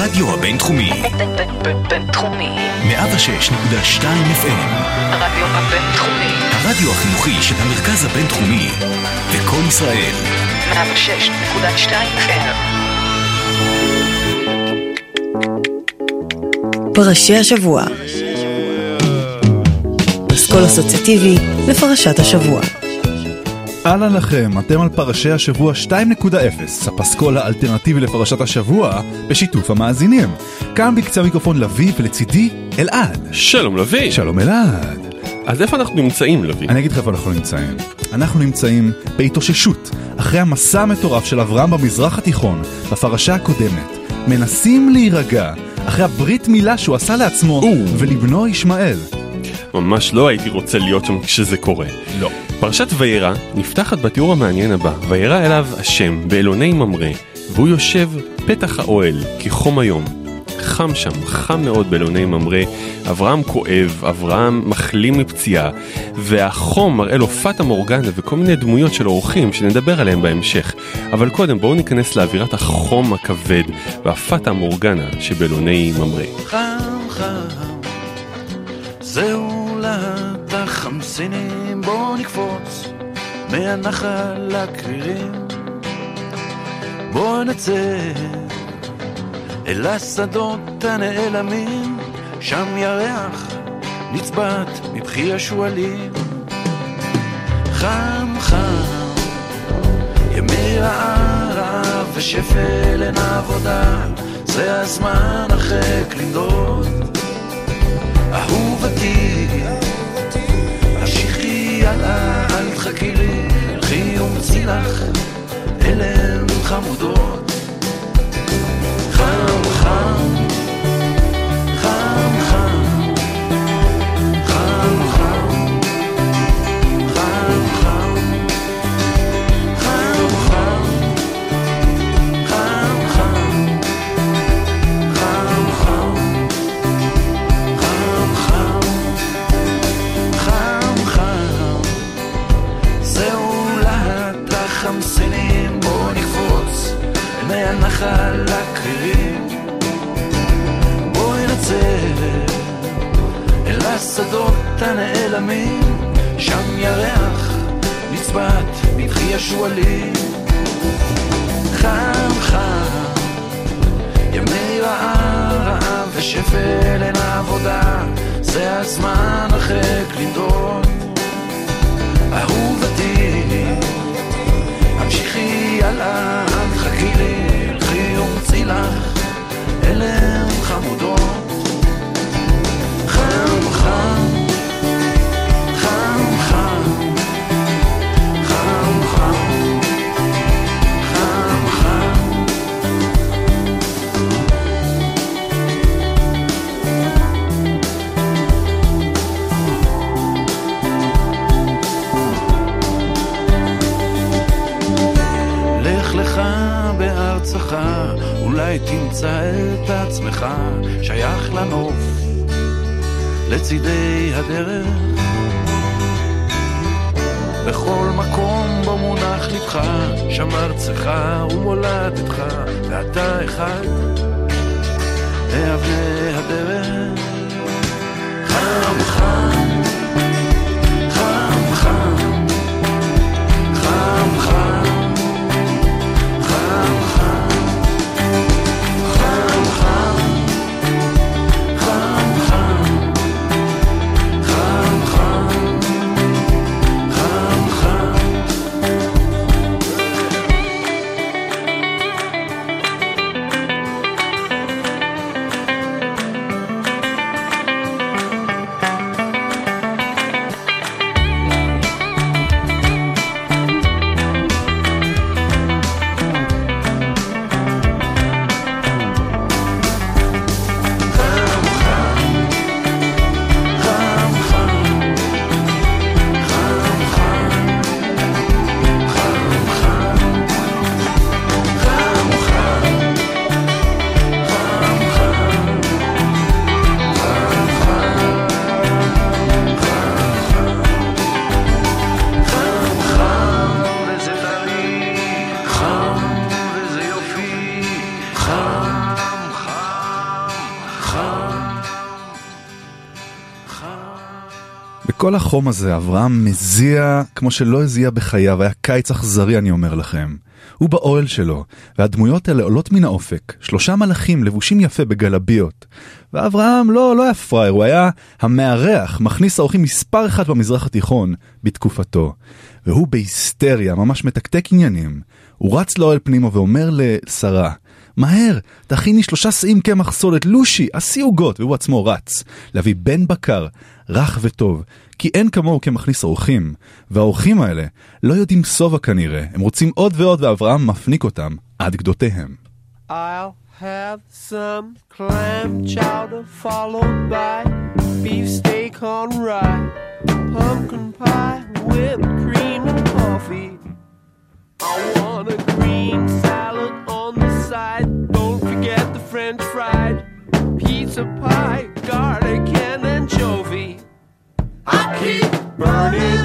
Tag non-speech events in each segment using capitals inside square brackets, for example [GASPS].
הרדיו הבינתחומי. בינתחומי. 106.2 FM. הרדיו הבינתחומי. הרדיו החינוכי של המרכז הבינתחומי. לקום ישראל. 106.2 FM. פרשי השבוע. אסכול אסוציאטיבי לפרשת השבוע. אהלן לכם, אתם על פרשי השבוע 2.0, הפסקול האלטרנטיבי לפרשת השבוע, בשיתוף המאזינים. כאן בקצה המיקרופון לביא ולצידי אלעד. שלום לביא. שלום אלעד. אז איפה אנחנו נמצאים לביא? אני אגיד לך איפה אנחנו נמצאים. אנחנו נמצאים בהתאוששות, אחרי המסע המטורף של אברהם במזרח התיכון, בפרשה הקודמת. מנסים להירגע, אחרי הברית מילה שהוא עשה לעצמו ולבנו ישמעאל. ממש לא הייתי רוצה להיות שם כשזה קורה. לא. פרשת וירא נפתחת בתיאור המעניין הבא, וירא אליו השם באלוני ממרא, והוא יושב פתח האוהל כחום היום. חם שם, חם מאוד באלוני ממרא, אברהם כואב, אברהם מחלים מפציעה, והחום מראה לו פטה מורגנה וכל מיני דמויות של אורחים שנדבר עליהם בהמשך. אבל קודם בואו ניכנס לאווירת החום הכבד והפטה מורגנה שבאלוני ממרא. חם חם, זהו להט החמסינים, בוא נקפוץ מהנחל לקרירים. בוא נצא אל השדות הנעלמים, שם ירח נצבט מבכי השועלים. חם חם, ימי רעה רעב ושפל אין עבודה, זה הזמן הרחק לנדוד. אל תחכי לי, לכי ומצי לך, הלם חמודות. השדות הנעלמים, שם ירח נצבט מבכי השועלים. חם חם ימי רעה, רעב ושפל אין עבודה, זה הזמן הרחק לנדוד. אהובתי, המשיכי הלאה, אל תחכי לי, לכי ומצי לך, הלם חמודות. תמצא את עצמך שייך לנוף, לצידי הדרך. בכל מקום בו מונח לבך, שם ארצך ומולדתך, ואתה אחד מאבני הדרך. חם, חם כל החום הזה, אברהם מזיע כמו שלא הזיע בחייו, היה קיץ אכזרי אני אומר לכם. הוא באוהל שלו, והדמויות האלה עולות מן האופק, שלושה מלאכים לבושים יפה בגלביות. ואברהם לא, לא היה פראייר, הוא היה המארח, מכניס האורחים מספר אחד במזרח התיכון בתקופתו. והוא בהיסטריה, ממש מתקתק עניינים. הוא רץ לאוהל פנימה ואומר לשרה, מהר, תכיני שלושה שאים קמח סולת, לושי, עשי עוגות, והוא עצמו רץ, להביא בן בקר, רך וטוב, כי אין כמוהו כמכניס אורחים, והאורחים האלה לא יודעים שובע כנראה, הם רוצים עוד ועוד ואברהם מפניק אותם עד גדותיהם. I'll have some clam chowder followed by beefsteak on rye, pumpkin pie with cream and coffee. I want a green salad on the side. Don't forget the French fried pizza pie, garlic burning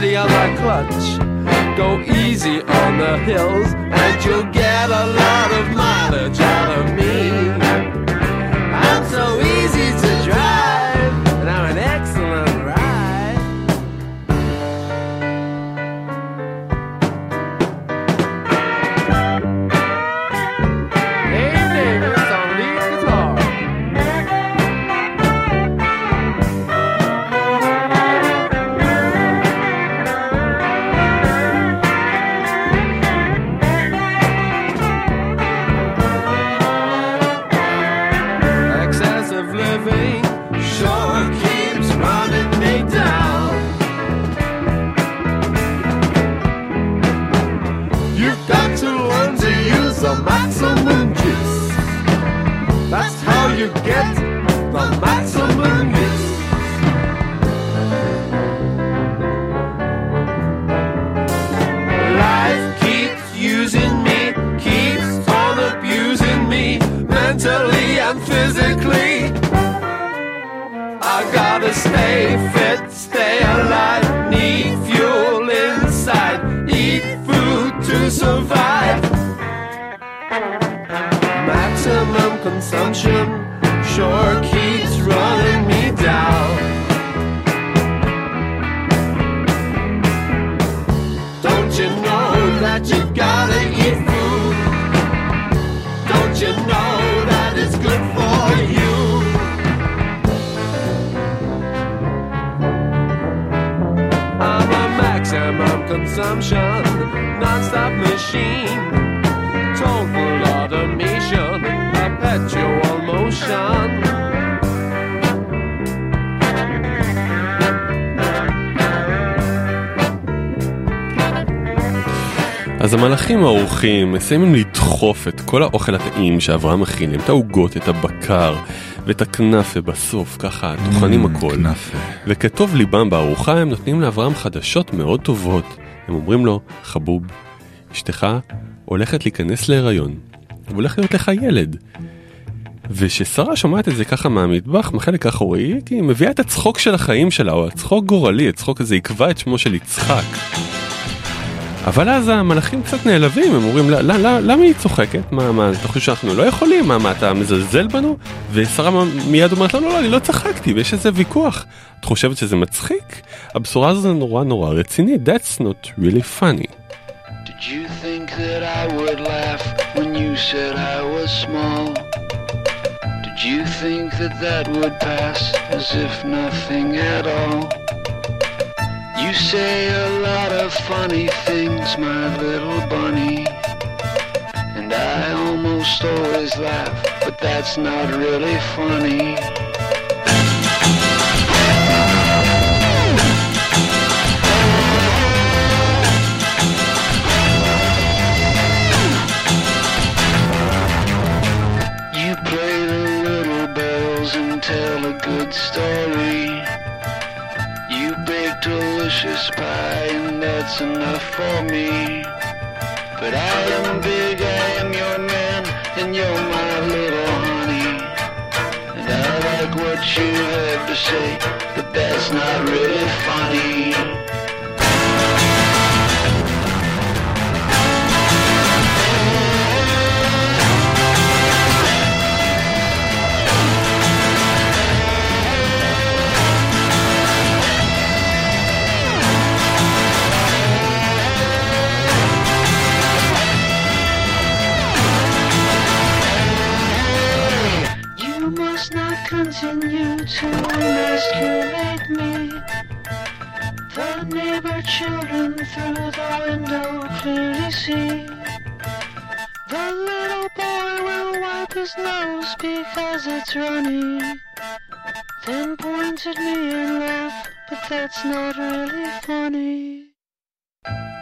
steady on the clutch, go easy on the hills, and you'll get a lot of אז המלאכים האורחים מסיימים לדחוף את כל האוכל הטעים שאברהם מכין את העוגות, את הבקר ואת הכנאפה בסוף, ככה טוחנים הכל. כנאפה. וכטוב ליבם בארוחה הם נותנים לאברהם חדשות מאוד טובות. הם אומרים לו, חבוב, אשתך הולכת להיכנס להיריון, והולך להיות לך ילד. וששרה שומעת את זה ככה מהמטבח, מחלק האחורי, כי היא מביאה את הצחוק של החיים שלה, או הצחוק גורלי, הצחוק הזה יקבע את שמו של יצחק. אבל אז המלאכים קצת נעלבים, הם אומרים, "ל- ל- ל- למה היא צוחקת? מה, מה, אתה חושב שאנחנו לא יכולים? מה, מה, אתה מזלזל בנו? ושרה מיד אומרת, לא, לא, לא, אני לא צחקתי, ויש איזה ויכוח. את חושבת שזה מצחיק? הבשורה הזו זה נורא נורא רצינית, that's not really funny. Did you think that I would laugh when you said I was small? Did you think that that would pass as if nothing at all? You say a lot of funny things, my little bunny. And I almost always laugh, but that's not really funny. You play the little bells and tell a good story. You bake delicious pie and that's enough for me. But I am big, I am your man, and you're my little honey. And I like what you have to say, but that's not really funny. That's not really funny.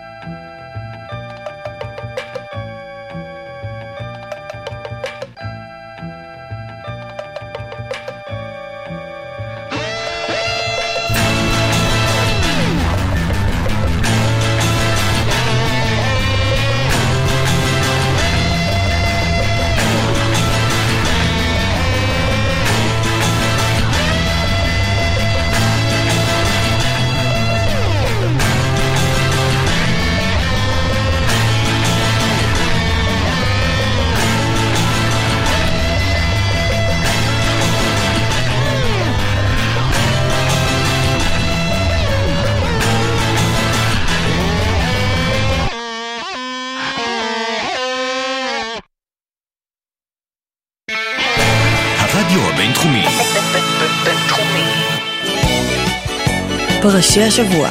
פרשי השבוע.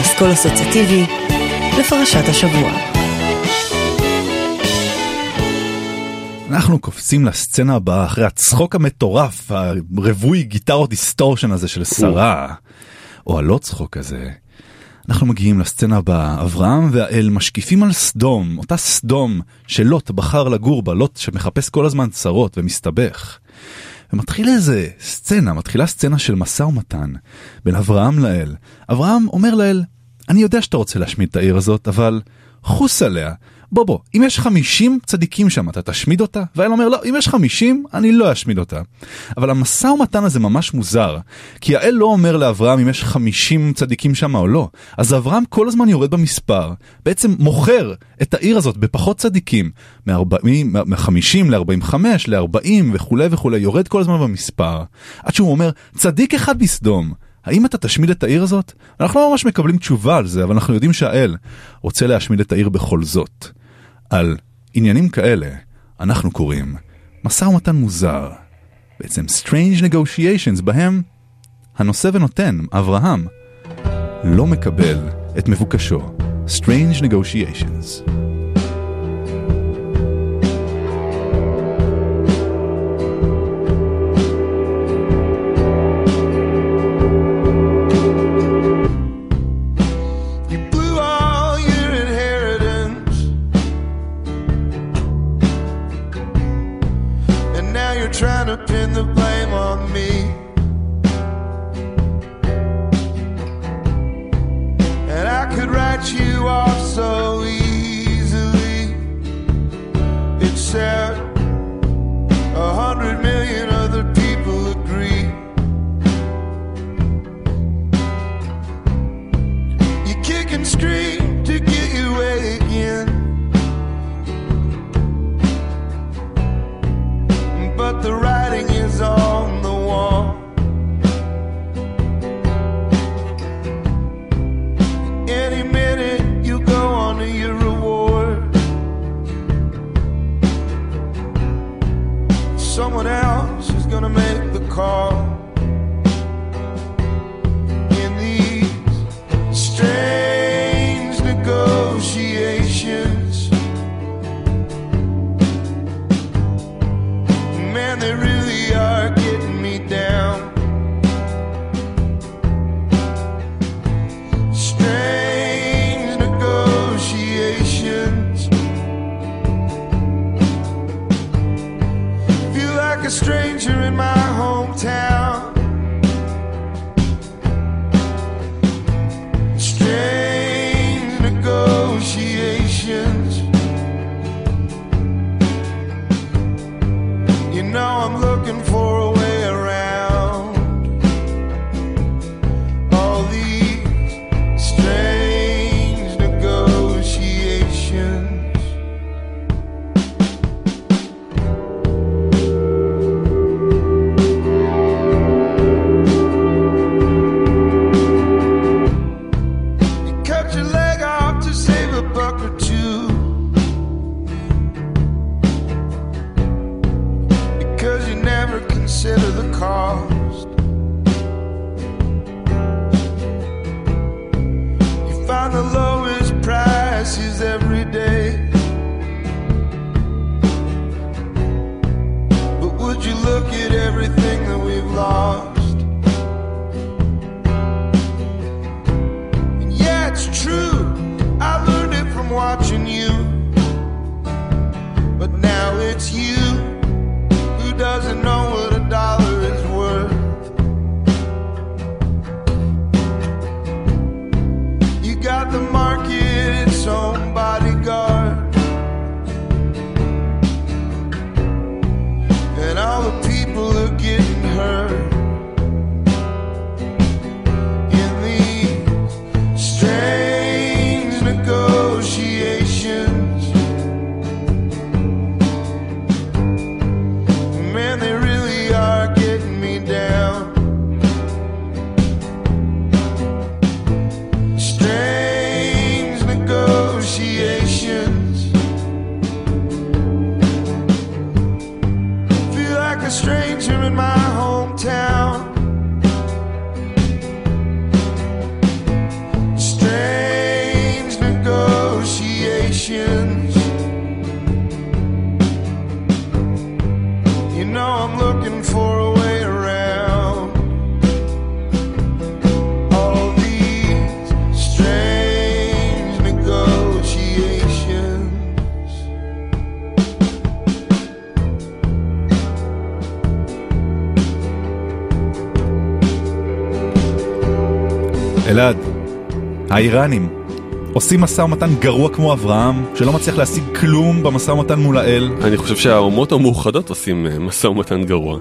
אשכול אסוציאטיבי לפרשת השבוע. אנחנו קופצים לסצנה הבאה אחרי הצחוק המטורף, הרווי גיטרות distortion הזה של שרה, או הלא צחוק הזה. אנחנו מגיעים לסצנה הבאה, אברהם והאל משקיפים על סדום, אותה סדום שלוט בחר לגור בה, לוט שמחפש כל הזמן צרות ומסתבך. ומתחיל איזה סצנה, מתחילה סצנה של משא ומתן בין אברהם לאל. אברהם אומר לאל, אני יודע שאתה רוצה להשמיד את העיר הזאת, אבל חוס עליה. בוא בוא, אם יש 50 צדיקים שם, אתה תשמיד אותה? והאל אומר, לא, אם יש 50, אני לא אשמיד אותה. אבל המשא ומתן הזה ממש מוזר, כי האל לא אומר לאברהם אם יש 50 צדיקים שם או לא. אז אברהם כל הזמן יורד במספר, בעצם מוכר את העיר הזאת בפחות צדיקים, מ-50 ל-45, ל-40 וכולי וכולי, יורד כל הזמן במספר, עד שהוא אומר, צדיק אחד בסדום. האם אתה תשמיד את העיר הזאת? אנחנו לא ממש מקבלים תשובה על זה, אבל אנחנו יודעים שהאל רוצה להשמיד את העיר בכל זאת. על עניינים כאלה אנחנו קוראים משא ומתן מוזר, בעצם strange negotiations בהם הנושא ונותן, אברהם, לא מקבל את מבוקשו. strange negotiations. האיראנים עושים משא ומתן גרוע כמו אברהם, שלא מצליח להשיג כלום במשא ומתן מול האל. אני חושב שהאומות המאוחדות עושים אה, משא ומתן גרוע.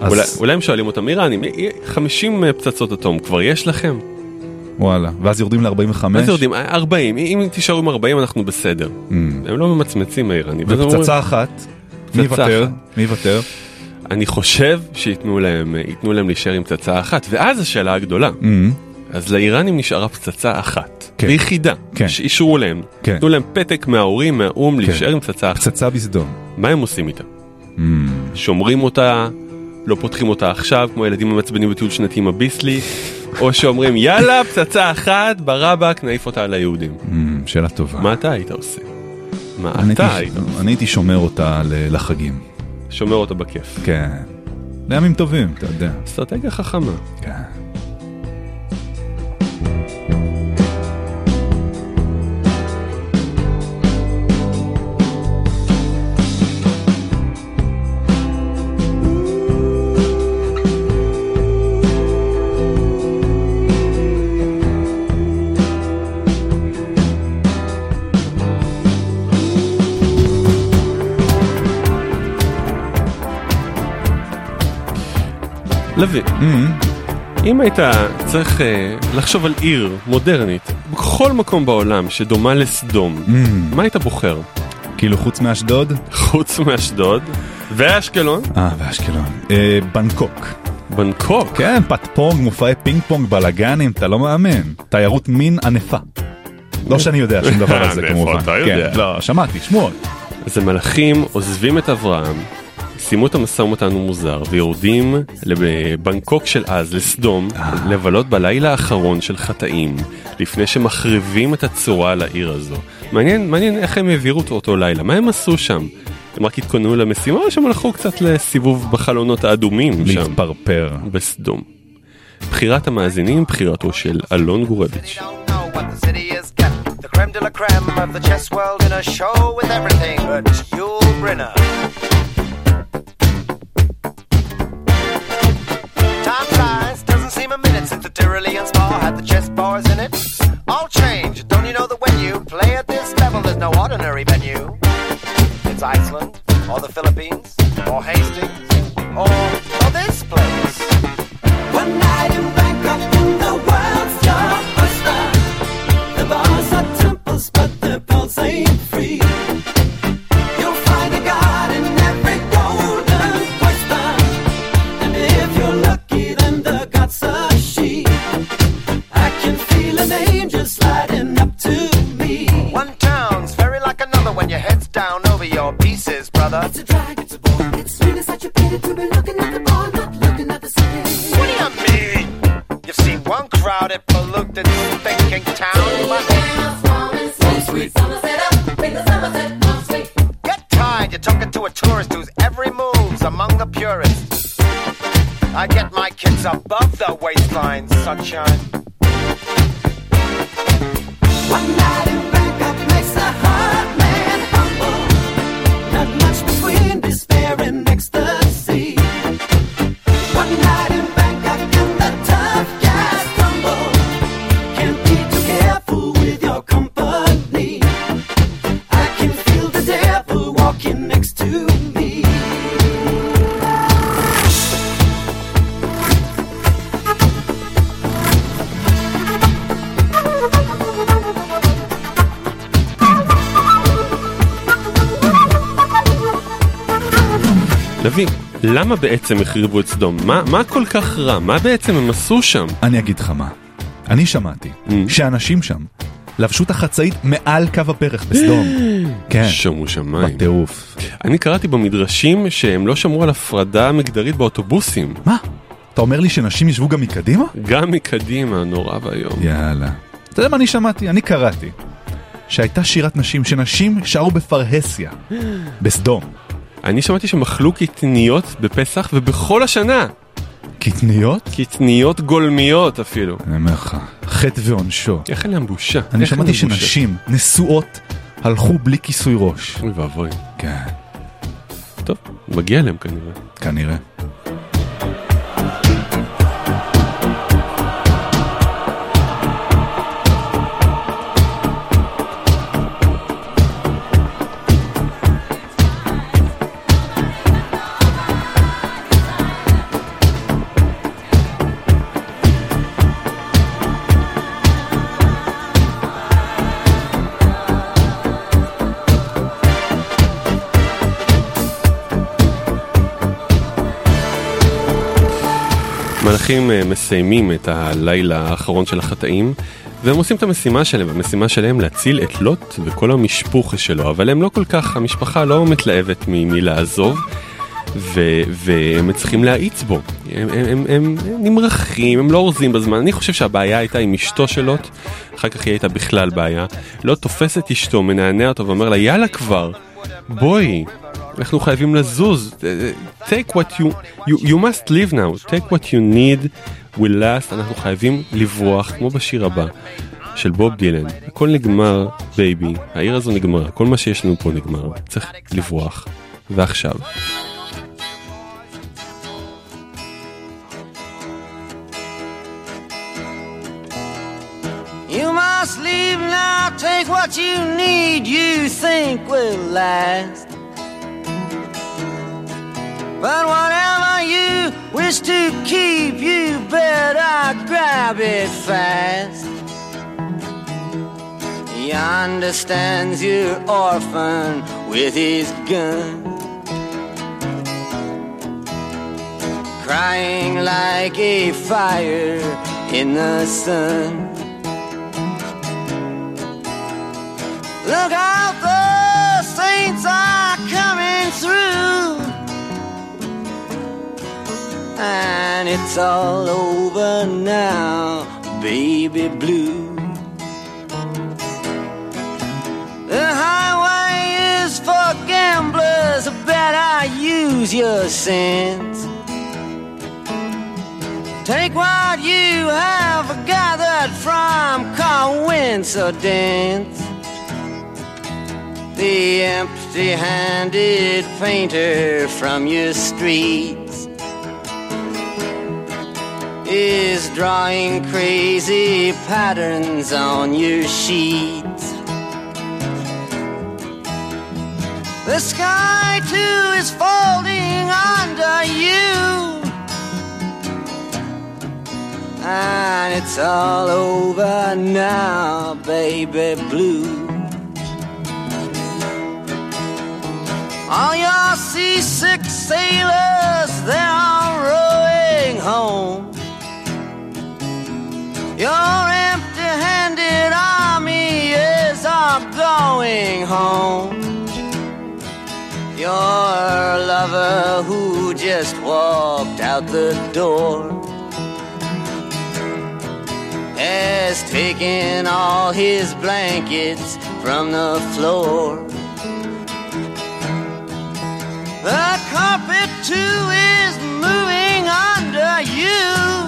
אז אולי, אולי הם שואלים אותם, איראנים, אה, אה, 50 פצצות אטום כבר יש לכם? וואלה, ואז יורדים ל-45. מה זה יודעים? 40, אם תישארו עם 40 אנחנו בסדר. הם לא ממצמצים האיראנים. ואז ופצצה אחת, מי יוותר? מי יוותר? אני חושב שייתנו להם, אה, ייתנו להם להישאר עם פצצה אחת, ואז השאלה הגדולה. אז לאיראנים נשארה פצצה אחת, כן. ויחידה, כן. שאישרו להם. כן. נתנו להם פתק מההורים, מהאו"ם, להישאר עם פצצה אחת. פצצה בסדום. מה הם עושים איתה? שומרים אותה, לא פותחים אותה עכשיו, כמו ילדים המעצבנים בטיול שנתי עם הביסלי, או שאומרים יאללה, פצצה אחת, ברבק, נעיף אותה על היהודים. אמ, שאלה טובה. מה אתה היית עושה? מה אני אתה הייתי- היית עושה? אני הייתי שומר אותה לחגים. שומר אותה בכיף. כן. לימים טובים, אתה יודע. אסטרטגיה חכמה. כן. לביא, אם היית צריך אה, לחשוב על עיר מודרנית בכל מקום בעולם שדומה לסדום, מה היית בוחר? כאילו חוץ מאשדוד? חוץ מאשדוד ואשקלון, אה, ואשקלון. אה, בנקוק. בנקוק. כן, פטפונג, מופעי פינג פונג, בלאגנים, אתה לא מאמין. תיירות מין ענפה. לא שאני יודע שום דבר על זה [LAUGHS] מאיפה כמובן. אתה יודע? כן, לא, שמעתי, שמועות. אז המלאכים עוזבים את אברהם סיימו את המשא ומתן המוזר ויורדים לבנקוק של אז, לסדום, לבלות בלילה האחרון של חטאים, לפני שמחריבים את הצורה על העיר הזו. מעניין, מעניין איך הם העבירו אותו אותו לילה, מה הם עשו שם? הם רק התכוננו למשימה או שהם הלכו קצת לסיבוב בחלונות האדומים שם? להתפרפר. בסדום. בחירת המאזינים, בחירתו של אלון גורביץ'. creme de la creme of the chess world in a show with everything but Yul Brynner. The Tyrolean Spa had the chess bars in it. All change, don't you know that when you play at this level, there's no ordinary venue? It's Iceland, or the Philippines, or Hastings, sign, sunshine. למה בעצם החריבו את סדום? מה, מה כל כך רע? מה בעצם הם עשו שם? אני אגיד לך מה. אני שמעתי שאנשים שם לבשו את החצאית מעל קו הפרח בסדום. [GASPS] כן, שומו שמיים. בטירוף. אני קראתי במדרשים שהם לא שמרו על הפרדה מגדרית באוטובוסים. מה? אתה אומר לי שנשים ישבו גם מקדימה? גם מקדימה, נורא ואיום. יאללה. אתה יודע מה אני שמעתי? אני קראתי. שהייתה שירת נשים, שנשים שרו בפרהסיה. [GASPS] בסדום. אני שמעתי אכלו קטניות בפסח ובכל השנה. קטניות? קטניות גולמיות אפילו. אני אומר לך, חטא ועונשו. איך אין להם בושה? אני שמעתי? שנשים נשואות הלכו בלי כיסוי ראש. אוי ואבוי. כן, טוב, מגיע להם כנראה. כנראה. מלאכים אה, מסיימים את הלילה האחרון של החטאים והם עושים את המשימה שלהם, המשימה שלהם להציל את לוט וכל המשפוך שלו, אבל הם לא כל כך, המשפחה לא מתלהבת מלעזוב ו- והם צריכים להאיץ בו, הם, הם, הם, הם נמרחים, הם לא אורזים בזמן, אני חושב שהבעיה הייתה עם אשתו של לוט, אחר כך היא הייתה בכלל בעיה, לוט תופס את אשתו, מנענע אותו ואומר לה יאללה כבר, בואי, אנחנו חייבים לזוז, take what you, you, you must leave now, take what you need will last, אנחנו חייבים לברוח, כמו בשיר הבא של בוב דילן, הכל נגמר baby, העיר הזו נגמרה, כל מה שיש לנו פה נגמר, צריך לברוח, ועכשיו. You must leave now, take what you need, you think will last. But whatever you wish to keep, you better grab it fast. He understands your orphan with his gun. Crying like a fire in the sun. Look out, it's all over now, baby blue. The highway is for gamblers, better use your sense. Take what you have gathered from coincidence. The empty handed painter from your streets is drawing crazy patterns on your sheets. The sky too is folding under you. And it's all over now, baby blue. All your seasick sailors, they're all rowing home. Your empty handed army is all going home. Your lover who just walked out the door has taken all his blankets from the floor. The carpet too is moving under you.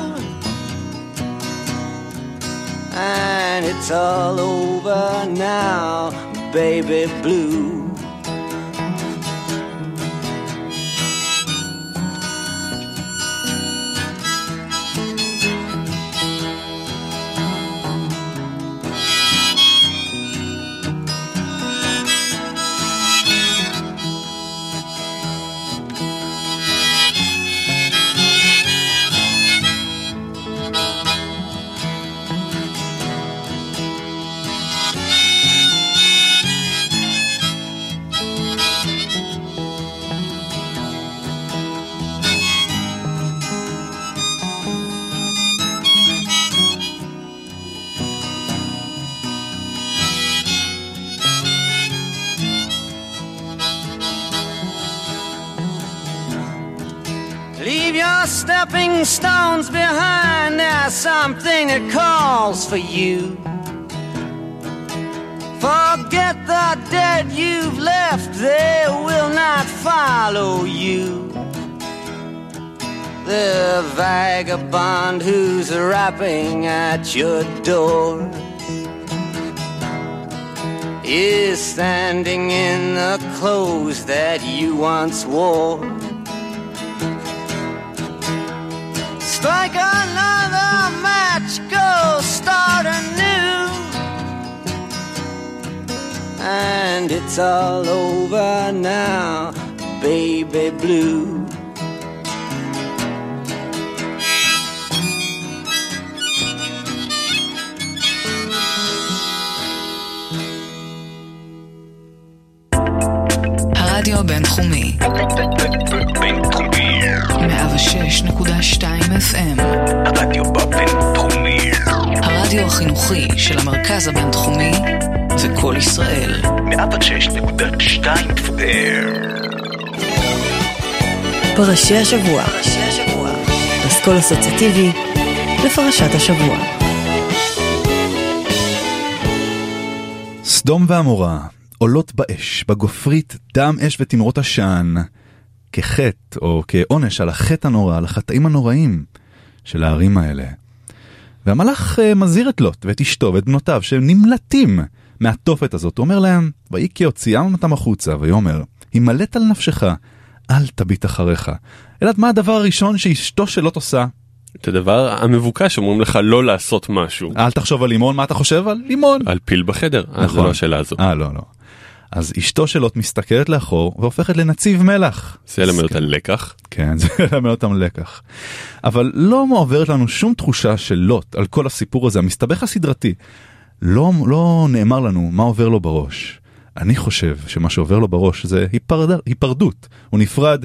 And it's all over now, baby blue. Stones behind. There's something that calls for you. Forget the dead you've left, they will not follow you. The vagabond who's rapping at your door is standing in the clothes that you once wore. Strike another match, go start anew. And it's all over now, baby blue. הרדיו הבינתחומי. בינתחומי. 106.2 FM. הרדיו בבינתחומי. הרדיו החינוכי של המרכז הבינתחומי זה קול ישראל. 106.2 פרשי השבוע. אסכול אסוציאטיבי לפרשת השבוע. סדום ועמורה עולות באש, בגופרית, דם אש ותמרות עשן, כחטא או כעונש על החטא הנורא, על החטאים הנוראים של הערים האלה. והמלאך אה, מזהיר את לוט ואת אשתו ואת בנותיו שנמלטים מהתופת הזאת. הוא אומר להם, ויהי כי הוציאם אותם החוצה, ויאמר, הימלט על נפשך, אל תביט אחריך. אלעד, מה הדבר הראשון שאשתו של לוט עושה? את הדבר המבוקש אומרים לך לא לעשות משהו. אל תחשוב על לימון, מה אתה חושב על לימון? על פיל בחדר, אז זה לא השאלה הזו. אה, לא, לא. אז אשתו של לוט מסתכלת לאחור והופכת לנציב מלח. זה ילמד אותה לקח. כן, [LAUGHS] זה ילמד אותם לקח. אבל לא מועברת לנו שום תחושה של לוט על כל הסיפור הזה, המסתבך הסדרתי. לא, לא נאמר לנו מה עובר לו בראש. אני חושב שמה שעובר לו בראש זה היפרד, היפרדות. הוא נפרד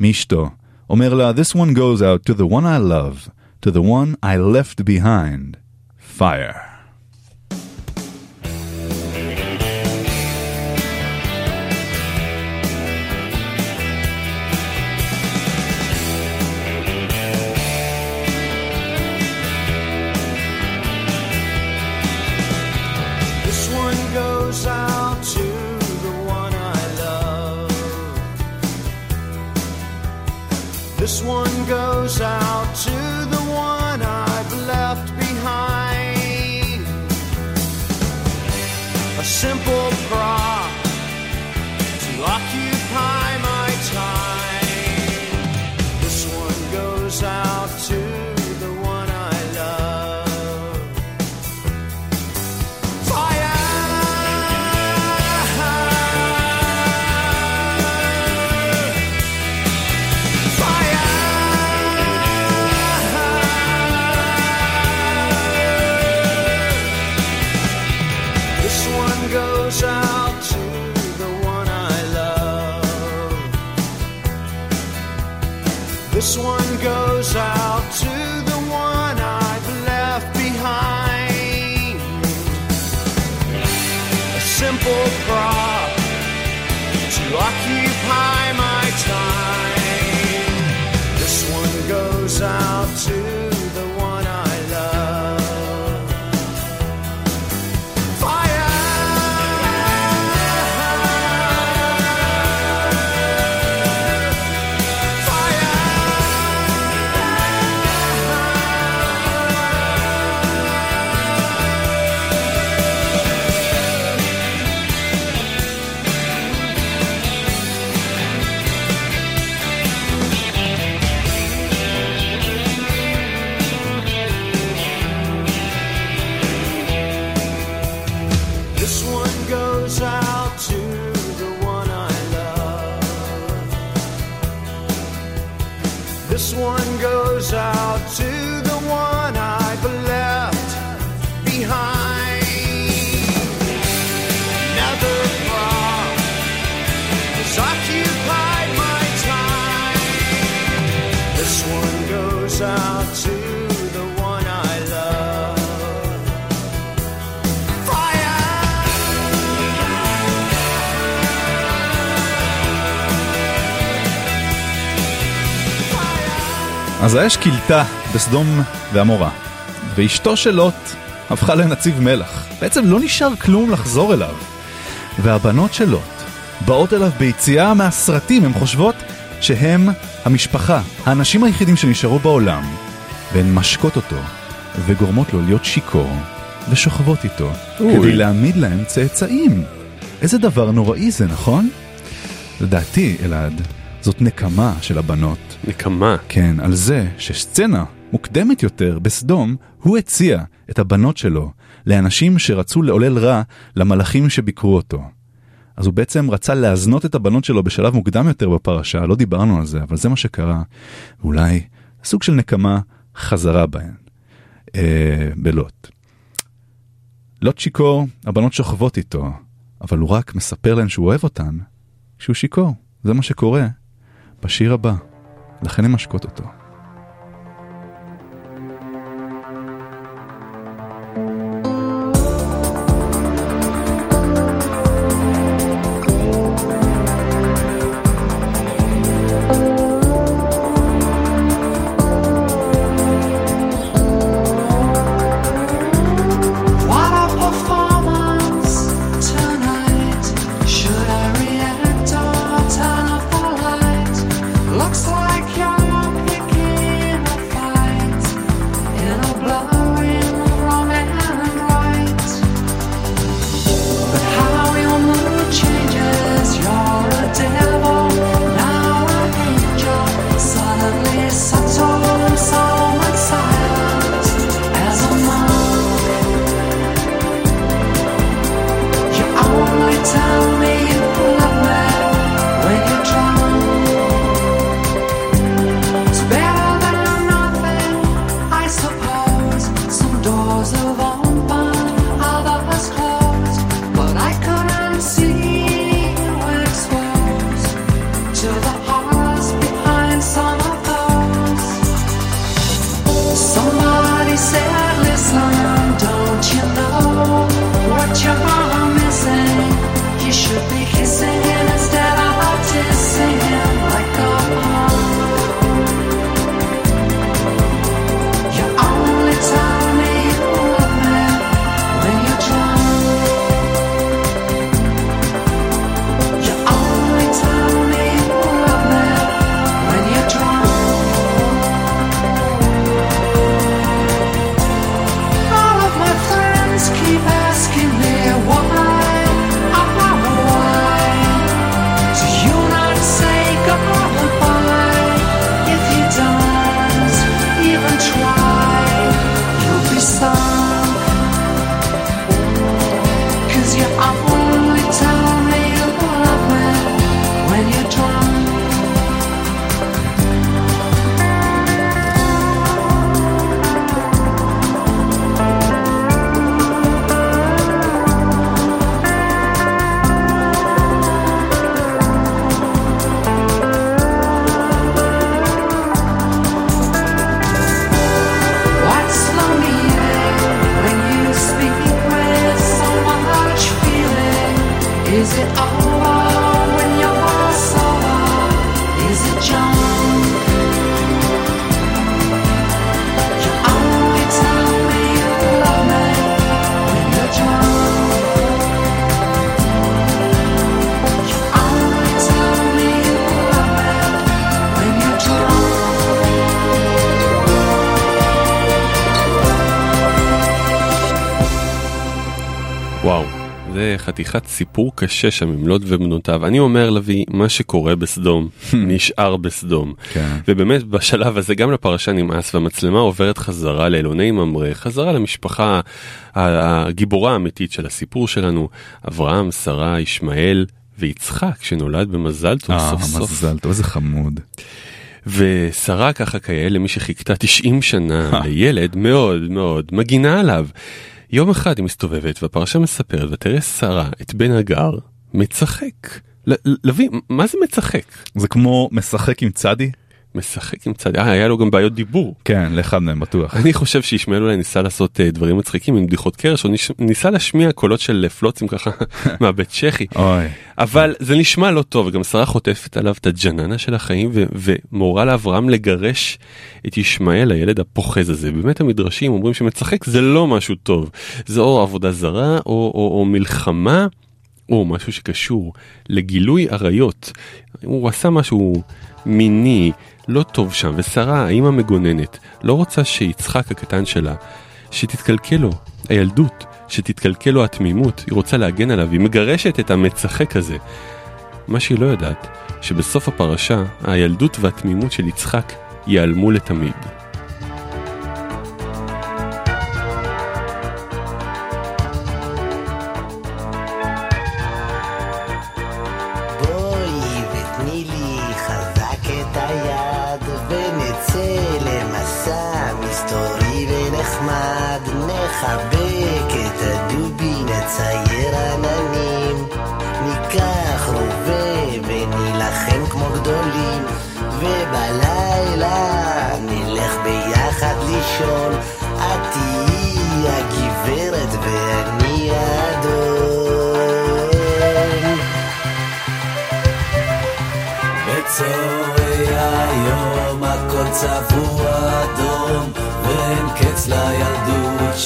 מאשתו. אומר לה, This one goes out to the one I love, to the one I left behind. Fire. אז האש כילתה בסדום ועמורה, ואשתו של לוט הפכה לנציב מלח. בעצם לא נשאר כלום לחזור אליו. והבנות של לוט באות אליו ביציאה מהסרטים, הן חושבות שהם המשפחה, האנשים היחידים שנשארו בעולם, והן משקות אותו, וגורמות לו להיות שיכור, ושוכבות איתו, אוי. כדי להעמיד להם צאצאים. איזה דבר נוראי זה, נכון? לדעתי, אלעד, זאת נקמה של הבנות. נקמה? כן, על זה שסצנה מוקדמת יותר בסדום, הוא הציע את הבנות שלו לאנשים שרצו לעולל רע למלאכים שביקרו אותו. אז הוא בעצם רצה להזנות את הבנות שלו בשלב מוקדם יותר בפרשה, לא דיברנו על זה, אבל זה מה שקרה. ואולי סוג של נקמה חזרה בהן, אה, בלוט. לוט שיכור, הבנות שוכבות איתו, אבל הוא רק מספר להן שהוא אוהב אותן כשהוא שיכור. זה מה שקורה בשיר הבא. לכן הן משקות אותו. סיפור קשה שם עם לוט ובנותיו. אני אומר לביא, מה שקורה בסדום, נשאר בסדום. כן. ובאמת בשלב הזה גם לפרשה נמאס והמצלמה עוברת חזרה לאלוני ממרא, חזרה למשפחה הגיבורה האמיתית של הסיפור שלנו, אברהם, שרה, ישמעאל ויצחק שנולד במזל טוב אה, סוף סוף. מזל טוב, איזה חמוד. ושרה ככה כיאה למי שחיכתה 90 שנה לילד מאוד מאוד מגינה עליו. יום אחד היא מסתובבת והפרשה מספרת ותראה שרה את בן הגר ל- לביא, מה זה משחק? זה כמו משחק עם צדי? משחק עם צד... אה, היה לו גם בעיות דיבור. כן, לאחד מהם בטוח. אני חושב שישמעאל אולי ניסה לעשות אה, דברים מצחיקים עם בדיחות קרש, או ניש- ניסה להשמיע קולות של אה, פלוצים ככה [LAUGHS] מהבית צ'כי. אוי. אבל זה נשמע לא טוב, וגם שרה חוטפת עליו את הג'ננה של החיים ו- ומורה לאברהם לגרש את ישמעאל, הילד הפוחז הזה. באמת המדרשים אומרים שמשחק זה לא משהו טוב, זה או עבודה זרה או, או, או מלחמה. או משהו שקשור לגילוי עריות. הוא עשה משהו מיני, לא טוב שם, ושרה, האמא מגוננת, לא רוצה שיצחק הקטן שלה, שתתקלקל לו הילדות, שתתקלקל לו התמימות, היא רוצה להגן עליו, היא מגרשת את המצחק הזה. מה שהיא לא יודעת, שבסוף הפרשה, הילדות והתמימות של יצחק ייעלמו לתמיד.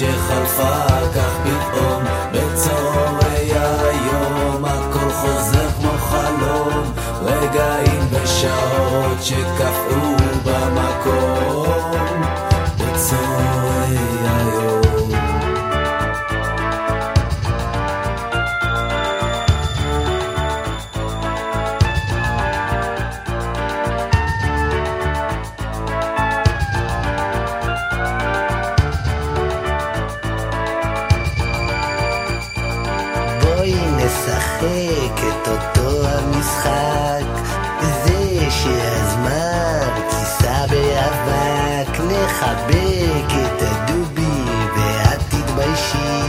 שחלפה כך פתאום בצהרי היום הכל חוזר כמו חלום. רגעים ושעות שקפאו נשחק את אותו המשחק. זה שהזמן כיסה באבק נחבק את הדובי ואת תתביישי.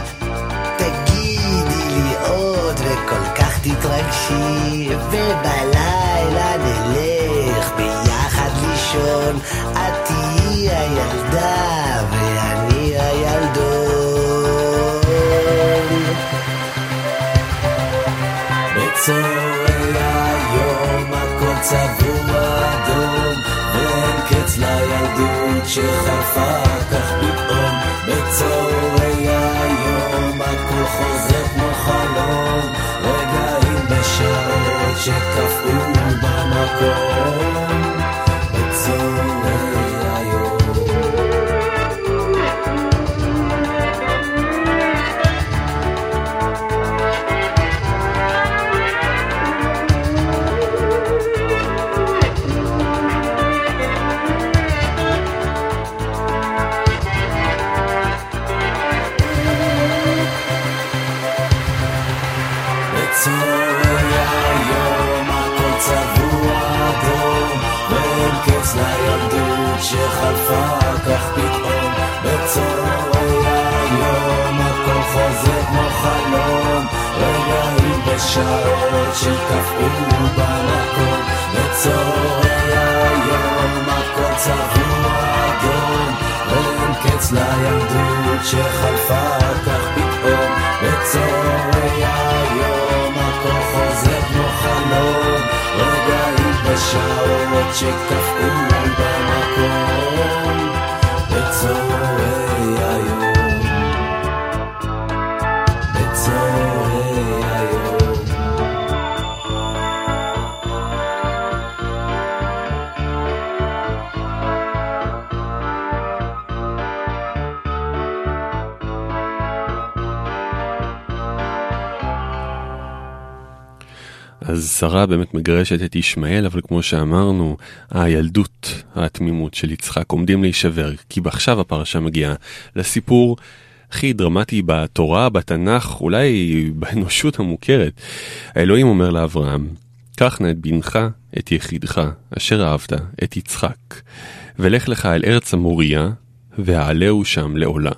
תגידי לי עוד וכל כך תתרגשי. ובלילה נלך ביחד לישון. את תהיי הילדה שחלפה כך פתאום בצהרי היום הכל חוזר כמו חלום. רגעים בשעות שקפאו במקום השעות שקפאו במקום בצהרי היום הכל צבוע אדום ואין קץ לילדות שחלפה כך פתאום בצהרי היום הכל חוזר כמו חלום רגעים בשעות שקפאו אז שרה באמת מגרשת את ישמעאל, אבל כמו שאמרנו, הילדות, התמימות של יצחק עומדים להישבר, כי עכשיו הפרשה מגיעה לסיפור הכי דרמטי בתורה, בתנ"ך, אולי באנושות המוכרת. האלוהים אומר לאברהם, קח נא את בנך, את יחידך, אשר אהבת, את יצחק, ולך לך אל ארץ המוריה, והעלהו שם לעולה.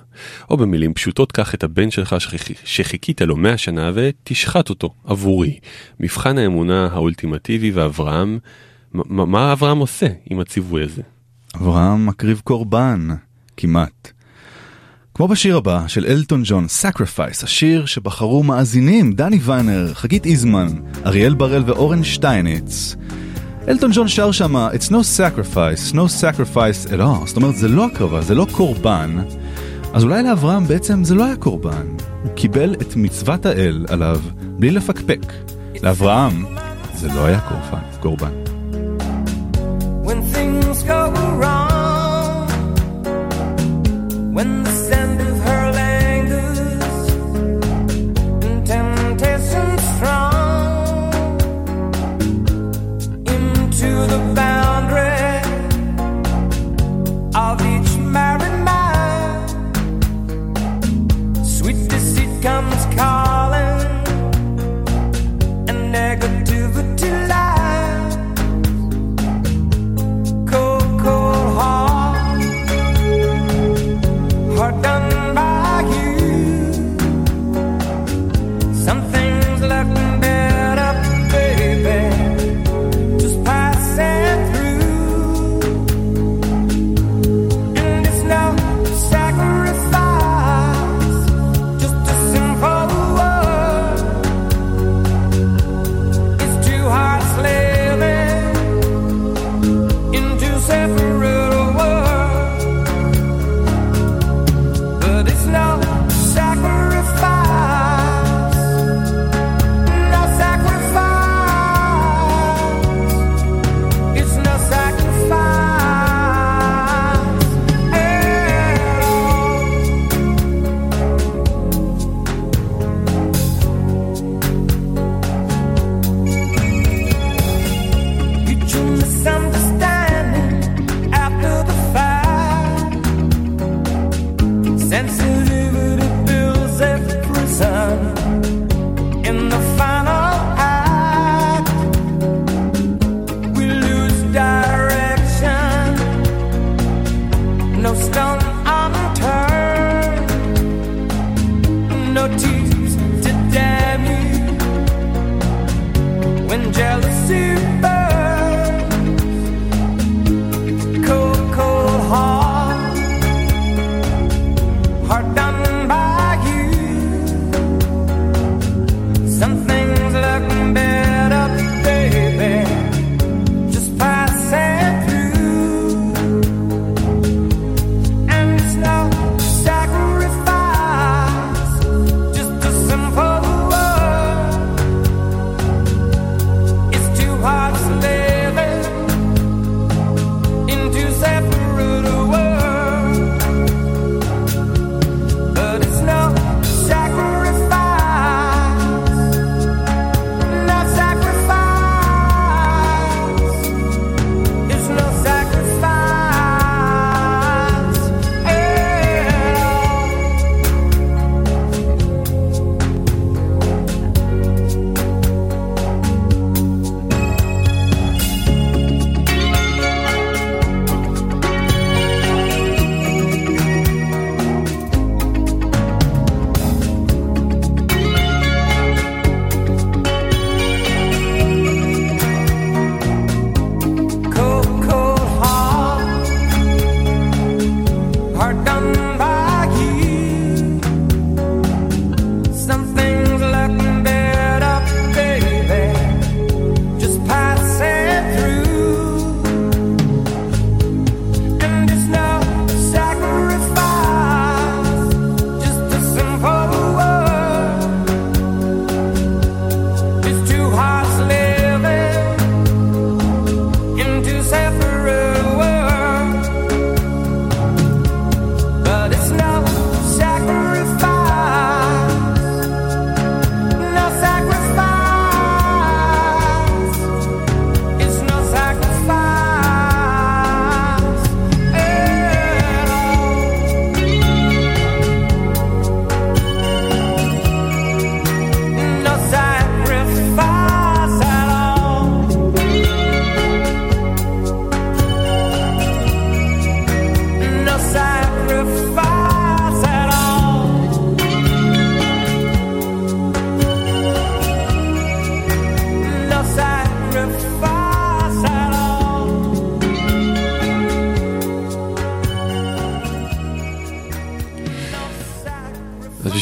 או במילים פשוטות, קח את הבן שלך שחיכ- שחיכית לו מאה שנה ותשחט אותו עבורי. מבחן האמונה האולטימטיבי ואברהם, מ- מה אברהם עושה עם הציווי הזה? אברהם מקריב קורבן, כמעט. כמו בשיר הבא של אלטון ג'ון, Sacrifice, השיר שבחרו מאזינים, דני ויינר, חגית איזמן, אריאל בראל ואורן שטייניץ. אלטון ג'ון שר שמה, It's no sacrifice, no sacrifice at all, זאת אומרת זה לא הקרבה, זה לא קורבן. אז אולי לאברהם בעצם זה לא היה קורבן, הוא קיבל את מצוות האל עליו בלי לפקפק. לאברהם זה לא היה קורבן, when negativity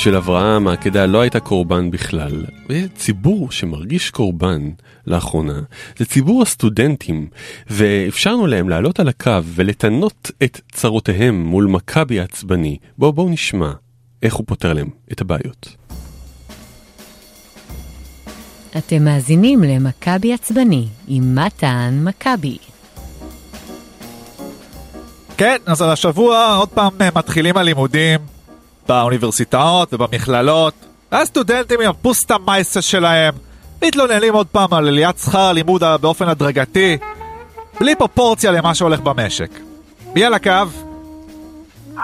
של אברהם העקדה לא הייתה קורבן בכלל. ציבור שמרגיש קורבן לאחרונה זה ציבור הסטודנטים, ואפשרנו להם לעלות על הקו ולתנות את צרותיהם מול מכבי עצבני. בואו בואו נשמע איך הוא פותר להם את הבעיות. אתם מאזינים למכבי עצבני עם מתן מכבי. כן, אז השבוע עוד פעם מתחילים הלימודים באוניברסיטאות ובמכללות. הסטודנטים עם הפוסטה מייסה שלהם מתלוננים עוד פעם על עליית שכר הלימוד באופן הדרגתי, בלי פרופורציה למה שהולך במשק. מי על הקו?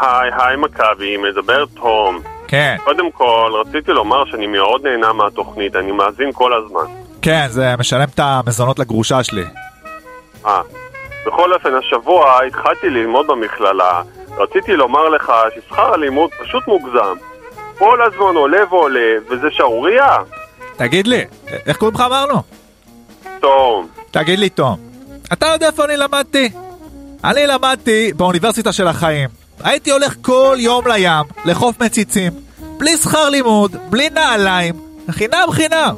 היי, היי מכבי, מדבר תום. כן. קודם כל, רציתי לומר שאני מאוד נהנה מהתוכנית, אני מאזין כל הזמן. כן, זה משלם את המזונות לגרושה שלי. אה. בכל אופן, השבוע התחלתי ללמוד במכללה. רציתי לומר לך ששכר הלימוד פשוט מוגזם. כל הזמן עולה ועולה, וזה שערורייה. תגיד לי, איך קוראים לך אמרנו? תום. תגיד לי, תום, אתה יודע איפה אני למדתי? אני למדתי באוניברסיטה של החיים. הייתי הולך כל יום לים, לחוף מציצים, בלי שכר לימוד, בלי נעליים, חינם חינם.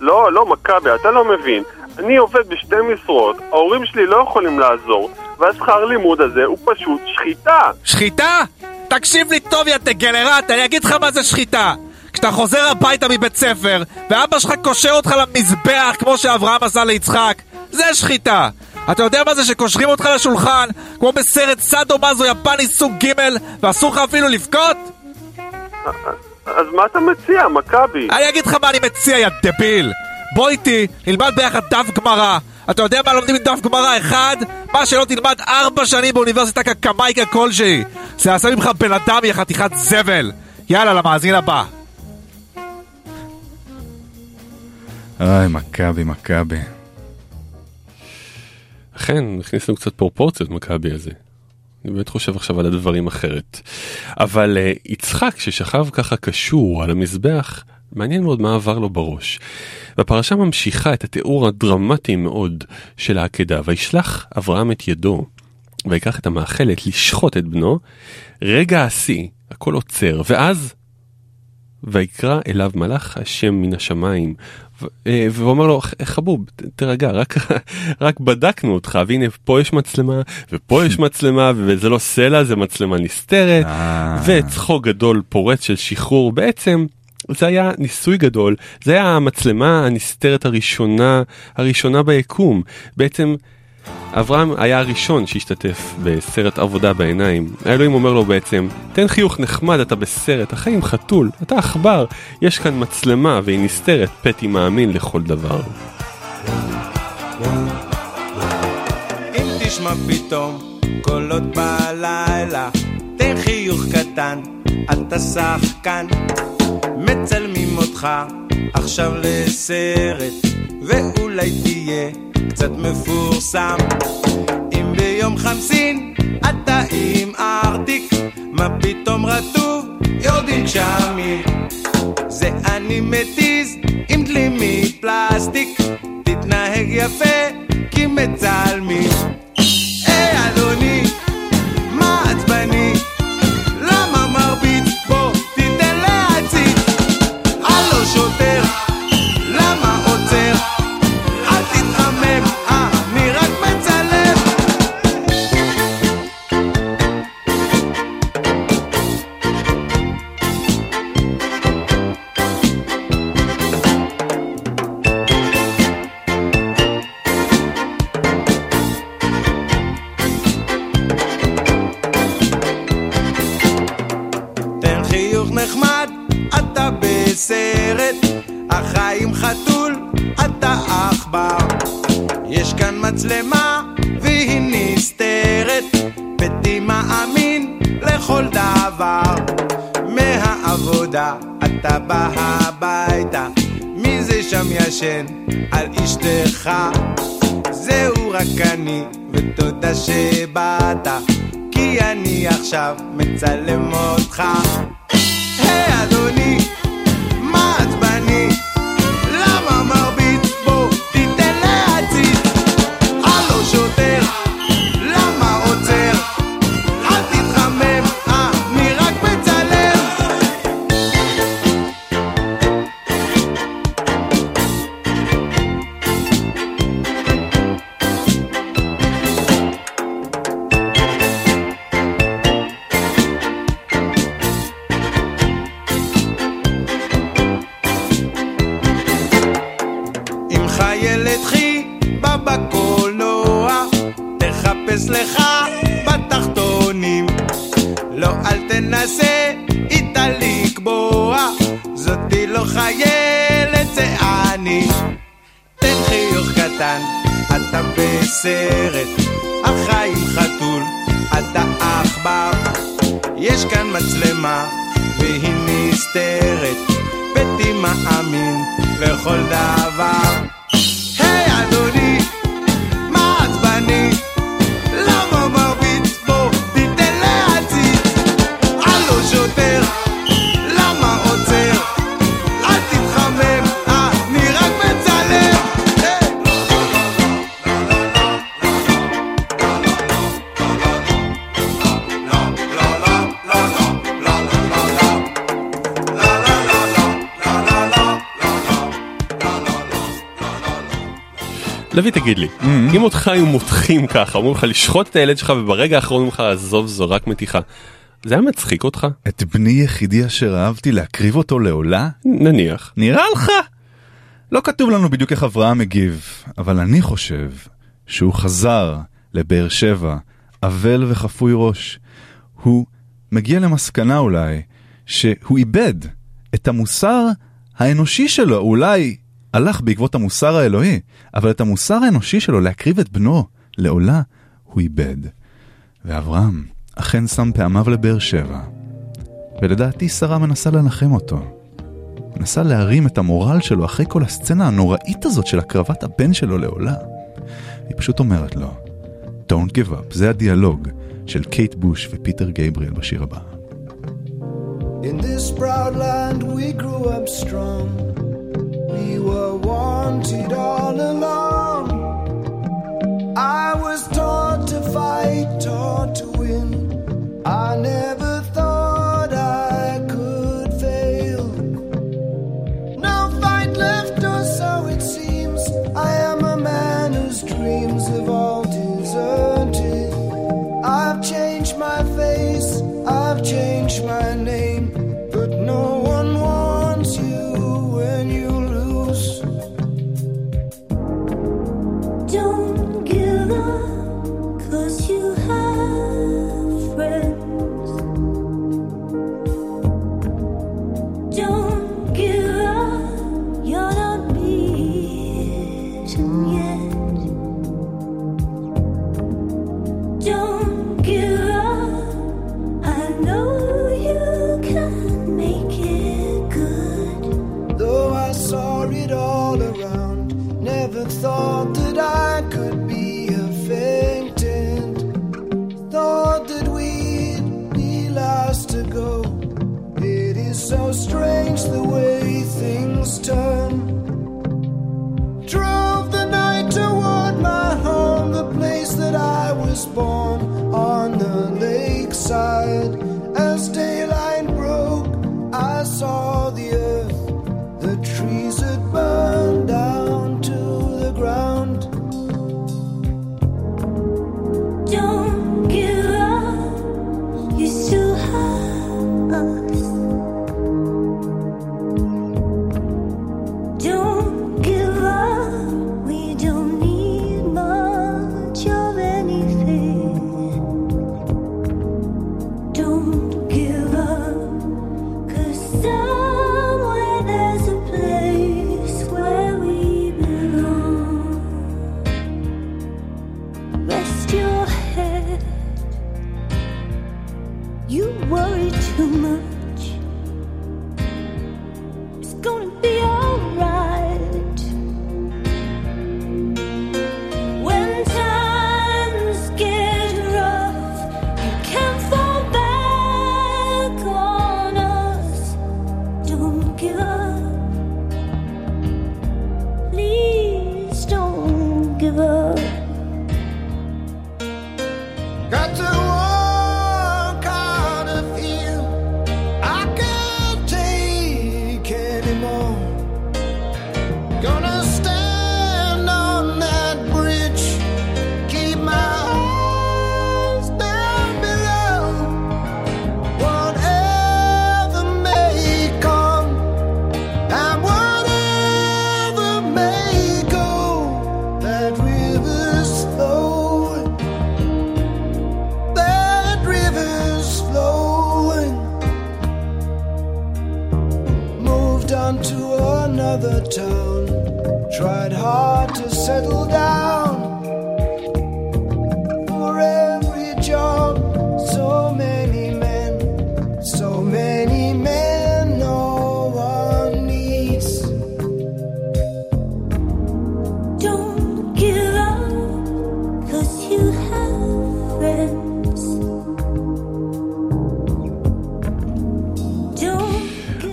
לא, לא, מכבי, אתה לא מבין. אני עובד בשתי משרות, ההורים שלי לא יכולים לעזור, והשכר לימוד הזה הוא פשוט שחיטה. שחיטה? תקשיב לי טוב, יא דגנרט, אני אגיד לך מה זה שחיטה. כשאתה חוזר הביתה מבית ספר, ואבא שלך קושר אותך למזבח כמו שאברהם עשה ליצחק, זה שחיטה. אתה יודע מה זה שקושרים אותך לשולחן, כמו בסרט סאדו מאזו יפני סוג ג' ואסור לך אפילו לבכות? אז מה אתה מציע, מכבי? אני אגיד לך מה אני מציע, יא דביל! בוא איתי, נלמד ביחד דף גמרא. אתה יודע מה לומדים מדף גמרא? אחד, מה שלא תלמד ארבע שנים באוניברסיטה כקמייקה כלשהי. זה יעשה ממך בן אדם, יא חתיכת זבל. יאללה, למאזין הבא. אוי, מכבי, מכבי. אכן, הכניסנו קצת פרופורציות מכבי הזה. אני באמת חושב עכשיו על הדברים אחרת. אבל uh, יצחק ששכב ככה קשור על המזבח, מעניין מאוד מה עבר לו בראש. והפרשה ממשיכה את התיאור הדרמטי מאוד של העקדה, וישלח אברהם את ידו, ויקח את המאכלת לשחוט את בנו, רגע השיא, הכל עוצר, ואז ויקרא אליו מלאך השם מן השמיים. אה, ואומר לו חבוב תרגע רק [LAUGHS] רק בדקנו אותך והנה פה יש מצלמה ופה יש [LAUGHS] מצלמה וזה לא סלע זה מצלמה נסתרת וצחוק גדול פורץ של שחרור. בעצם זה היה ניסוי גדול זה היה המצלמה הנסתרת הראשונה הראשונה ביקום בעצם. אברהם היה הראשון שהשתתף בסרט עבודה בעיניים. האלוהים אומר לו בעצם, תן חיוך נחמד, אתה בסרט, החיים חתול, אתה עכבר, יש כאן מצלמה והיא נסתרת, פטי מאמין לכל דבר. אם תשמע פתאום קולות בלילה, תן חיוך קטן, אתה שחקן, מצלמים אותך עכשיו לסרט, ואולי תהיה קצת מפורסם. אם ביום חמסין אתה עם ארטיק, מה פתאום רטוב? יורדים גשמים. זה אני מתיז עם דלי מפלסטיק, תתנהג יפה כי מצלמים. אל תנסה איתה לקבוע, זאתי לא חיילת, זה אני. תן חיוך קטן, אתה בסרט, החיים חתול, אתה עכבר. יש כאן מצלמה, והיא נסתרת, ביתי מאמין לכל דבר. לוי תגיד לי, אם אותך היו מותחים ככה, אומרים לך לשחוט את הילד שלך וברגע האחרון אומרים לך עזוב זו רק מתיחה, זה היה מצחיק אותך? את בני יחידי אשר אהבתי להקריב אותו לעולה? נניח. נראה לך? לא כתוב לנו בדיוק איך אברהם מגיב, אבל אני חושב שהוא חזר לבאר שבע, אבל וחפוי ראש. הוא מגיע למסקנה אולי שהוא איבד את המוסר האנושי שלו, אולי הלך בעקבות המוסר האלוהי, אבל את המוסר האנושי שלו להקריב את בנו לעולה, הוא איבד. ואברהם אכן שם פעמיו לבאר שבע, ולדעתי שרה מנסה לנחם אותו. מנסה להרים את המורל שלו אחרי כל הסצנה הנוראית הזאת של הקרבת הבן שלו לעולה. היא פשוט אומרת לו, Don't give up, זה הדיאלוג של קייט בוש ופיטר גייבריאל בשיר הבא. In this proud land we grew up strong. We were wanted all along. I was taught to fight, taught to win. I never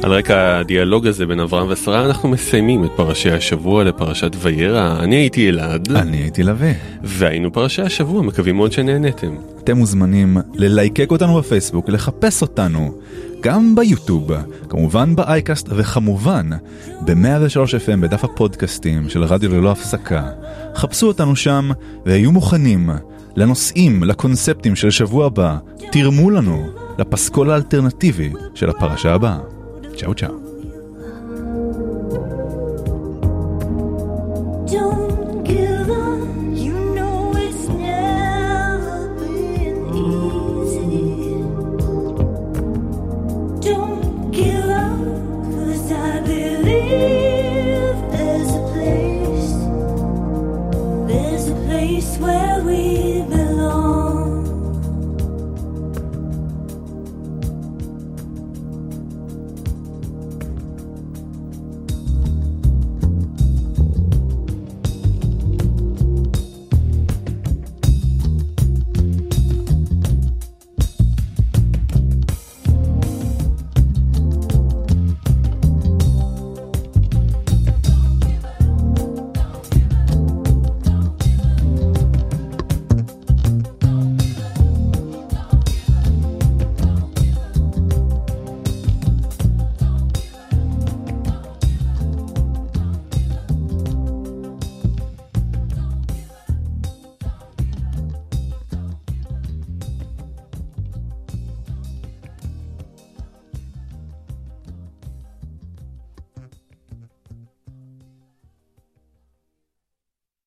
על רקע הדיאלוג הזה בין אברהם ושרה אנחנו מסיימים את פרשי השבוע לפרשת וירא. אני הייתי אלעד. אני הייתי לביא. והיינו פרשי השבוע, מקווים מאוד שנהנתם. אתם מוזמנים ללייקק אותנו בפייסבוק, לחפש אותנו, גם ביוטיוב, כמובן באייקאסט וכמובן ב-103 FM בדף הפודקאסטים של רדיו ללא הפסקה. חפשו אותנו שם והיו מוכנים לנושאים, לקונספטים של שבוע הבא. תרמו לנו לפסקול האלטרנטיבי של הפרשה הבאה. 脚脚。